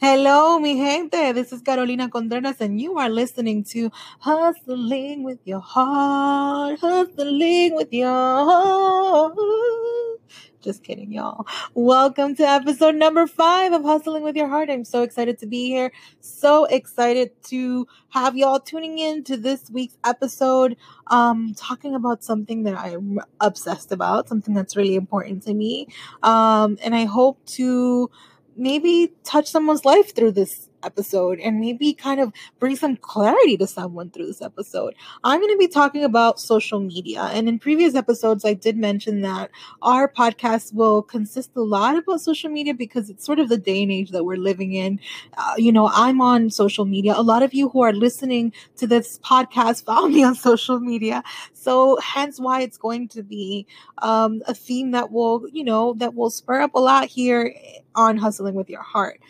Hello, mi gente. This is Carolina Contreras, and you are listening to Hustling with Your Heart. Hustling with Your Heart. Just kidding, y'all. Welcome to episode number five of Hustling with Your Heart. I'm so excited to be here. So excited to have y'all tuning in to this week's episode. Um, talking about something that I'm obsessed about, something that's really important to me. Um, and I hope to maybe touch someone's life through this episode and maybe kind of bring some clarity to someone through this episode. I'm going to be talking about social media. And in previous episodes, I did mention that our podcast will consist a lot about social media because it's sort of the day and age that we're living in. Uh, you know, I'm on social media. A lot of you who are listening to this podcast found me on social media. So hence why it's going to be um, a theme that will, you know, that will spur up a lot here on Hustling with Your Heart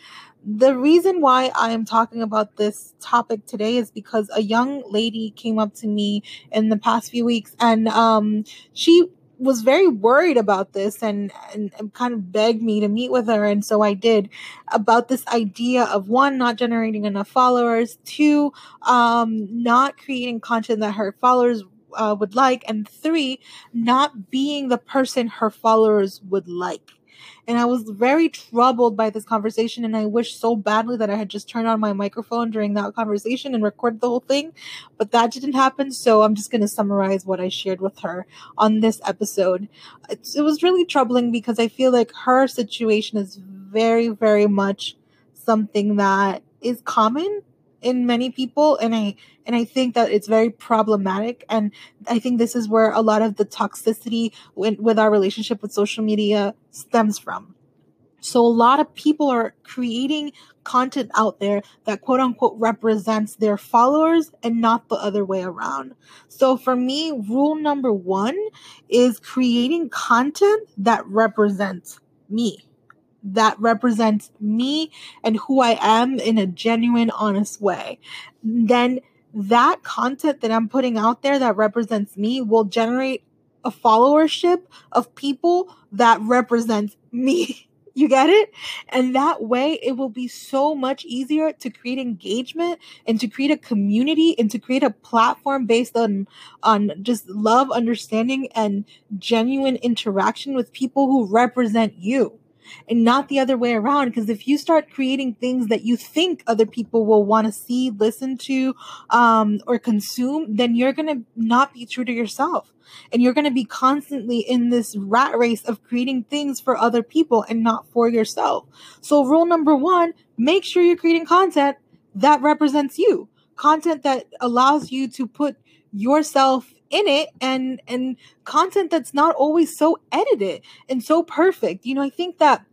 the reason why I am talking about this topic today is because a young lady came up to me in the past few weeks and um, she was very worried about this and, and, and kind of begged me to meet with her. And so i did about this idea of one not generating enough followers two um, not creating content that her followers uh, would like and three not being the person her followers would like and I was very troubled by this conversation. And I wish so badly that I had just turned on my microphone during that conversation and recorded the whole thing. But that didn't happen. So I'm just going to summarize what I shared with her on this episode. It's, it was really troubling because I feel like her situation is very, very much something that is common in many people and i and i think that it's very problematic and i think this is where a lot of the toxicity with, with our relationship with social media stems from so a lot of people are creating content out there that quote unquote represents their followers and not the other way around. So for me, rule number one is creating content that represents me that represents me and who I am in a genuine, honest way, then that content that I'm putting out there that represents me will generate a followership of people that represents me. You get it? And that way it will be so much easier to create engagement and to create a community and to create a platform based on on just love, understanding and genuine interaction with people who represent you and not the other way around. Because if you start creating things that you think other people will want to see, listen to, um, or consume, then you're going to not be true to yourself. And you're going to be constantly in this rat race of creating things for other people and not for yourself. So rule number one, make sure you're creating content that represents you. Content that allows you to put yourself in it and and content that's not always so edited and so perfect. You know, I think that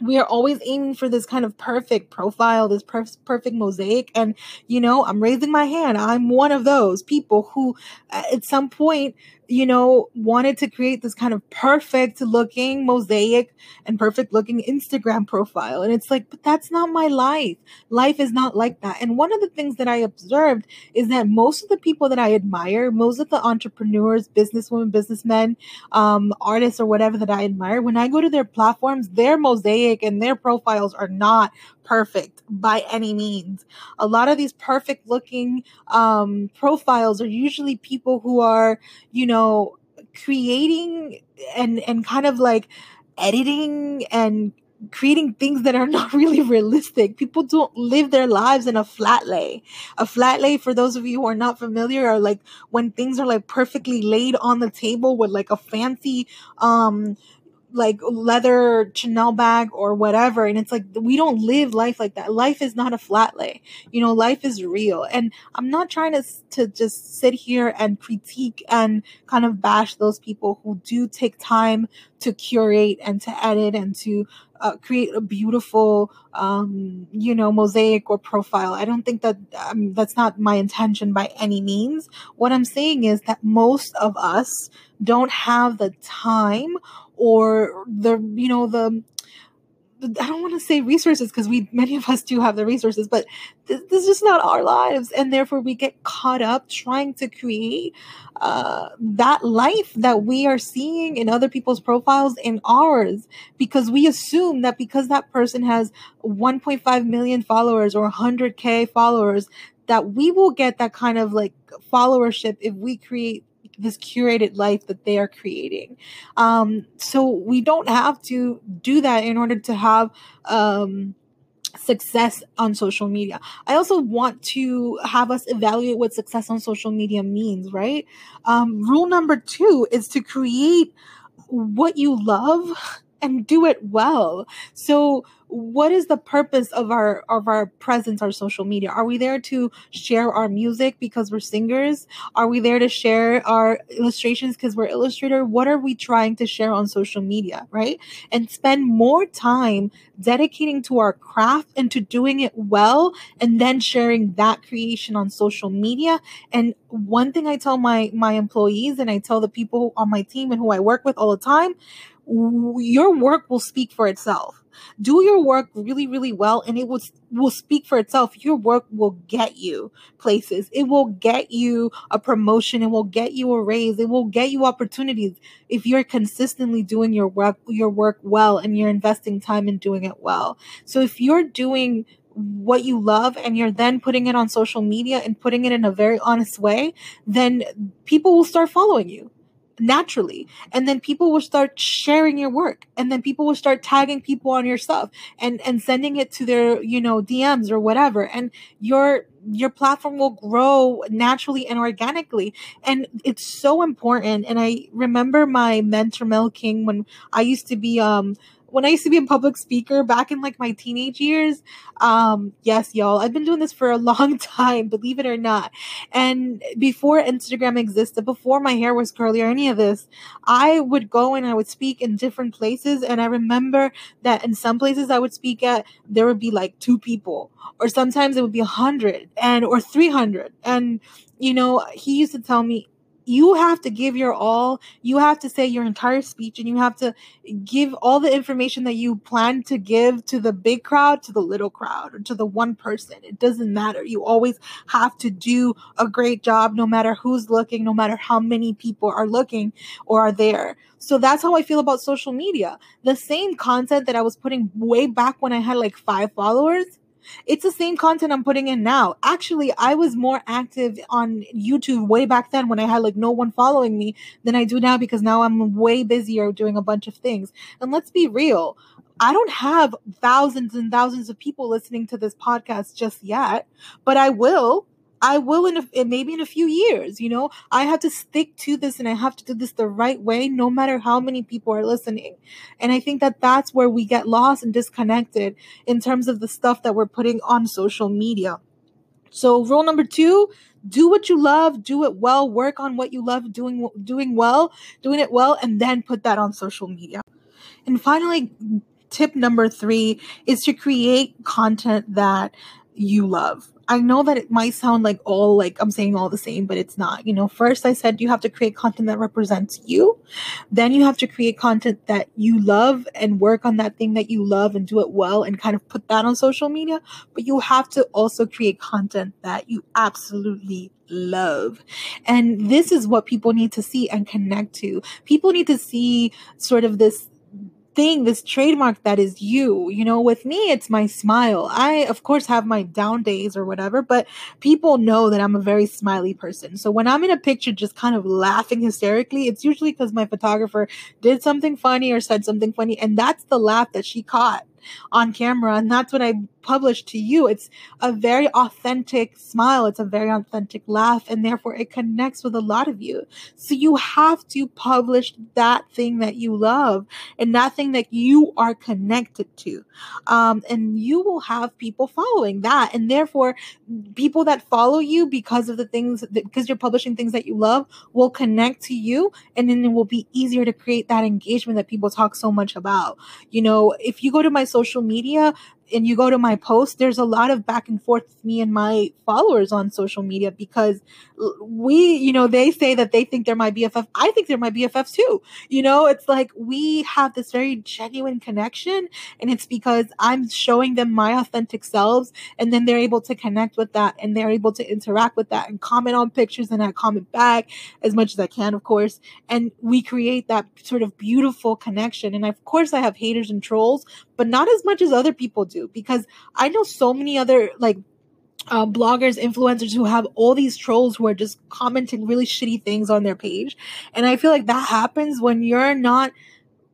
we are always aiming for this kind of perfect profile, this per- perfect mosaic. And, you know, I'm raising my hand. I'm one of those people who, uh, at some point, you know, wanted to create this kind of perfect looking mosaic and perfect looking Instagram profile. And it's like, but that's not my life. Life is not like that. And one of the things that I observed is that most of the people that I admire, most of the entrepreneurs, businesswomen, businessmen, um, artists, or whatever that I admire, when I go to their platforms, their mosaic and their profiles are not perfect by any means. A lot of these perfect looking um, profiles are usually people who are, you know, creating and and kind of like editing and creating things that are not really realistic. People don't live their lives in a flat lay. A flat lay, for those of you who are not familiar, are like when things are like perfectly laid on the table with like a fancy, um, like leather Chanel bag or whatever. And it's like, we don't live life like that. Life is not a flat lay. You know, life is real. And I'm not trying to, to just sit here and critique and kind of bash those people who do take time to curate and to edit and to uh, create a beautiful, um, you know, mosaic or profile. I don't think that um, that's not my intention by any means. What I'm saying is that most of us don't have the time or the you know the I don't want to say resources because we many of us do have the resources, but this, this, is just not our lives, and therefore we get caught up trying to create uh, that life that we are seeing in other people's profiles in ours because we assume that because that person has 1.5 million followers or 100k followers that we will get that kind of like followership if we create this curated life that they are creating. Um, so we don't have to do that in order to have um, success on social media. I also want to have us evaluate what success on social media means, right? Um, rule number two is to create what you love and do it well. So what is the purpose of our of our presence our social media? Are we there to share our music because we're singers? Are we there to share our illustrations because we're illustrator? What are we trying to share on social media right? And spend more time dedicating to our craft and to doing it well and then sharing that creation on social media. And one thing i tell my my employees and i tell the people on my team and who i work with all the time your work will speak for itself do your work really, really well and it will, will speak for itself. Your work will get you places. It will get you a promotion. It will get you a raise. It will get you opportunities if you're consistently doing your work, your work well and you're investing time in doing it well. So if you're doing what you love and you're then putting it on social media and putting it in a very honest way, then people will start following you naturally. And then people will start sharing your work. And then people will start tagging people on your stuff and and sending it to their you know DMs or whatever. And your your platform will grow naturally and organically. And it's so important. And i remember my mentor mel king when i used to be um when I used to be a public speaker back in like my teenage years, um, yes, y'all, I've been doing this for a long time, believe it or not. And before Instagram existed, before my hair was curly or any of this, I would go and I would speak in different places. And I remember that in some places I would speak at, there would be like two people, or sometimes it would be a hundred and or 300. And, you know, he used to tell me, you have to give your all. You have to say your entire speech and you have to give all the information that you plan to give to the big crowd, to the little crowd, or to the one person. It doesn't matter. You always have to do a great job no matter who's looking, no matter how many people are looking or are there. So that's how I feel about social media. The same content that I was putting way back when I had like five followers it's the same content I'm putting in now. Actually, I was more active on YouTube way back then when I had like no one following me than I do now because now I'm way busier doing a bunch of things. And let's be real. I don't have thousands and thousands of people listening to this podcast just yet, but I will I will in, a, maybe in a few years, you know, I have to stick to this and I have to do this the right way, no matter how many people are listening. And I think that that's where we get lost and disconnected in terms of the stuff that we're putting on social media. So rule number two, do what you love, do it well, work on what you love doing, doing well, doing it well, and then put that on social media. And finally, tip number three is to create content that you love. I know that it might sound like all like I'm saying all the same, but it's not. You know, first I said you have to create content that represents you. Then you have to create content that you love and work on that thing that you love and do it well and kind of put that on social media. But you have to also create content that you absolutely love. And this is what people need to see and connect to. People need to see sort of this thing, this trademark that is you. You know, with me, it's my smile. I, of course, have my down days or whatever, but people know that I'm a very smiley person. So when I'm in a picture just kind of laughing hysterically, it's usually because my photographer did something funny or said something funny. And that's the laugh that she caught on camera. And that's what I published to you. It's a very authentic smile. It's a very authentic laugh. And therefore it connects with a lot of you. So you have to publish that thing that you love and that thing that you are connected to. Um, and you will have people following that. And therefore people that follow you because of the things that, because you're publishing things that you love will connect to you. And then it will be easier to create that engagement that people talk so much about. You know, if you go to my social media, and you go to my post, there's a lot of back and forth with me and my followers on social media because we, you know, they say that they think they're my BFF. I think they're my BFFs too. You know, it's like we have this very genuine connection and it's because I'm showing them my authentic selves and then they're able to connect with that and they're able to interact with that and comment on pictures and I comment back as much as I can, of course. And we create that sort of beautiful connection. And of course I have haters and trolls, but not as much as other people do because I know so many other like uh, bloggers, influencers who have all these trolls who are just commenting really shitty things on their page. And I feel like that happens when you're not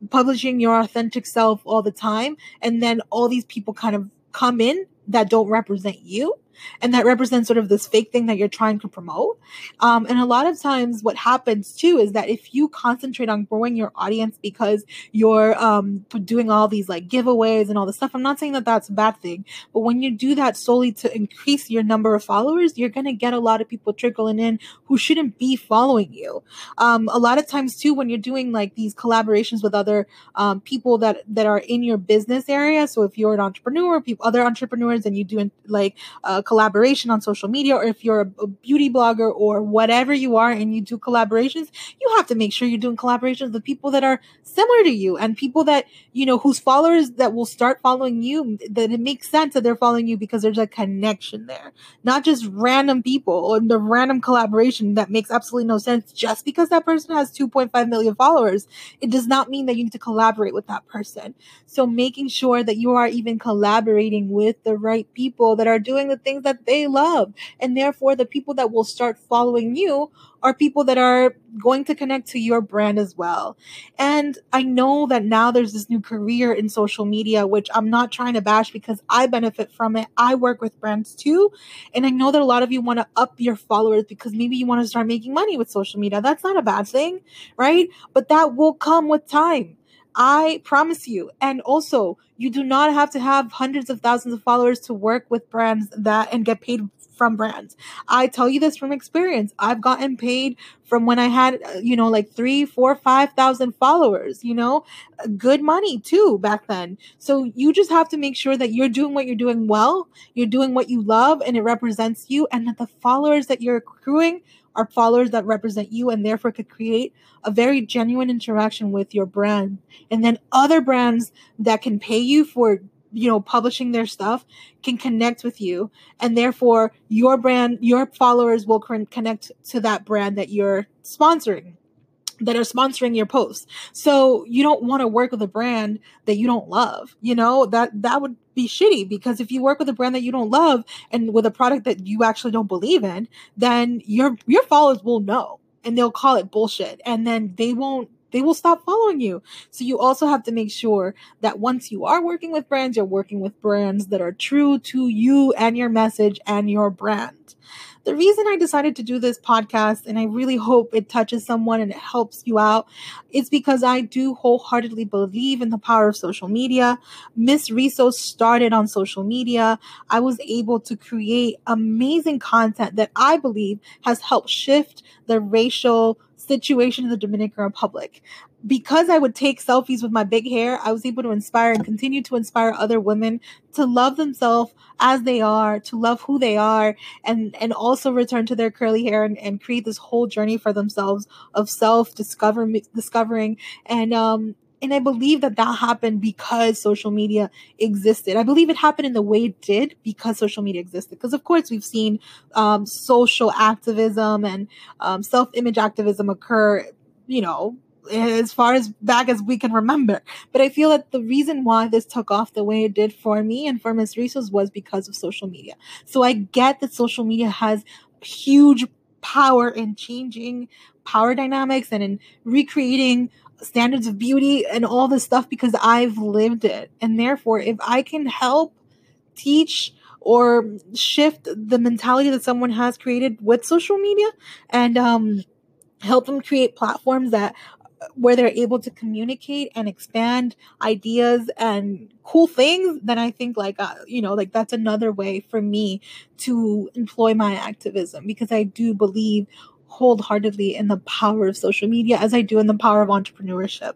publishing your authentic self all the time. And then all these people kind of come in that don't represent you and that represents sort of this fake thing that you're trying to promote. Um, and a lot of times, what happens too is that if you concentrate on growing your audience because you're um, doing all these like giveaways and all this stuff, I'm not saying that that's a bad thing, but when you do that solely to increase your number of followers, you're going to get a lot of people trickling in who shouldn't be following you. Um, a lot of times too, when you're doing like these collaborations with other um, people that that are in your business area, so if you're an entrepreneur, people, other entrepreneurs, and you do like uh, collaboration on social media or if you're a, a beauty blogger or whatever you are and you do collaborations, you have to make sure you're doing collaborations with people that are similar to you and people that, you know, whose followers that will start following you, that it makes sense that they're following you because there's a connection there, not just random people or the random collaboration that makes absolutely no sense just because that person has 2.5 million followers. It does not mean that you need to collaborate with that person. So making sure that you are even collaborating with the right people that are doing the things that they love. And therefore, the people that will start following you are people that are going to connect to your brand as well. And I know that now there's this new career in social media, which I'm not trying to bash because I benefit from it. I work with brands too. And I know that a lot of you want to up your followers because maybe you want to start making money with social media. That's not a bad thing, right? But that will come with time. I promise you. And also, you do not have to have hundreds of thousands of followers to work with brands that and get paid from brands. I tell you this from experience. I've gotten paid from when I had, uh, you know, like three, four, five thousand followers, you know, good money too back then. So you just have to make sure that you're doing what you're doing well, you're doing what you love, and it represents you, and that the followers that you're accruing are followers that represent you and therefore could create a very genuine interaction with your brand. And then other brands that can pay you for you know publishing their stuff can connect with you and therefore your brand your followers will connect to that brand that you're sponsoring that are sponsoring your posts. So you don't want to work with a brand that you don't love. You know, that that would be shitty because if you work with a brand that you don't love and with a product that you actually don't believe in, then your your followers will know and they'll call it bullshit and then they won't they will stop following you. So you also have to make sure that once you are working with brands, you're working with brands that are true to you and your message and your brand the reason I decided to do this podcast, and I really hope it touches someone and it helps you out, is because I do wholeheartedly believe in the power of social media. Miss Rizos started on social media. I was able to create amazing content that I believe has helped shift the racial situation in the Dominican Republic. Because I would take selfies with my big hair, I was able to inspire and continue to inspire other women to love themselves as they are, to love who they are, and and also return to their curly hair and, and create this whole journey for themselves of self discover discovering. And um and I believe that that happened because social media existed. I believe it happened in the way it did because social media existed. Because of course we've seen um, social activism and um, self image activism occur, you know, as far as back as we can remember. But I feel that the reason why this took off the way it did for me and for Miss Rizos was because of social media. So I get that social media has huge power in changing power dynamics and in recreating standards of beauty and all this stuff because I've lived it. And therefore, if I can help teach or shift the mentality that someone has created with social media and um, help them create platforms that where they're able to communicate and expand ideas and cool things, then I think like uh, you know like that's another way for me to employ my activism because I do believe wholeheartedly in the power of social media as I do in the power of entrepreneurship.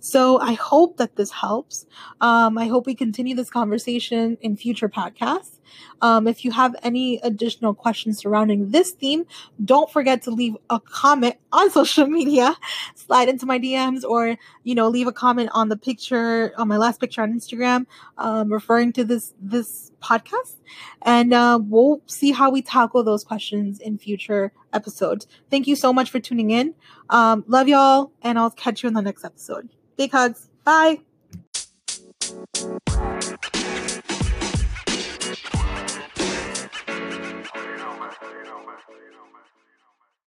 So I hope that this helps. Um, I hope we continue this conversation in future podcasts. Um, if you have any additional questions surrounding this theme, don't forget to leave a comment on social media, slide into my DMs, or you know, leave a comment on the picture on my last picture on Instagram, um, referring to this this podcast, and uh, we'll see how we tackle those questions in future episodes. Thank you so much for tuning in. Um, love y'all, and I'll catch you in the next episode. Big hugs. Bye.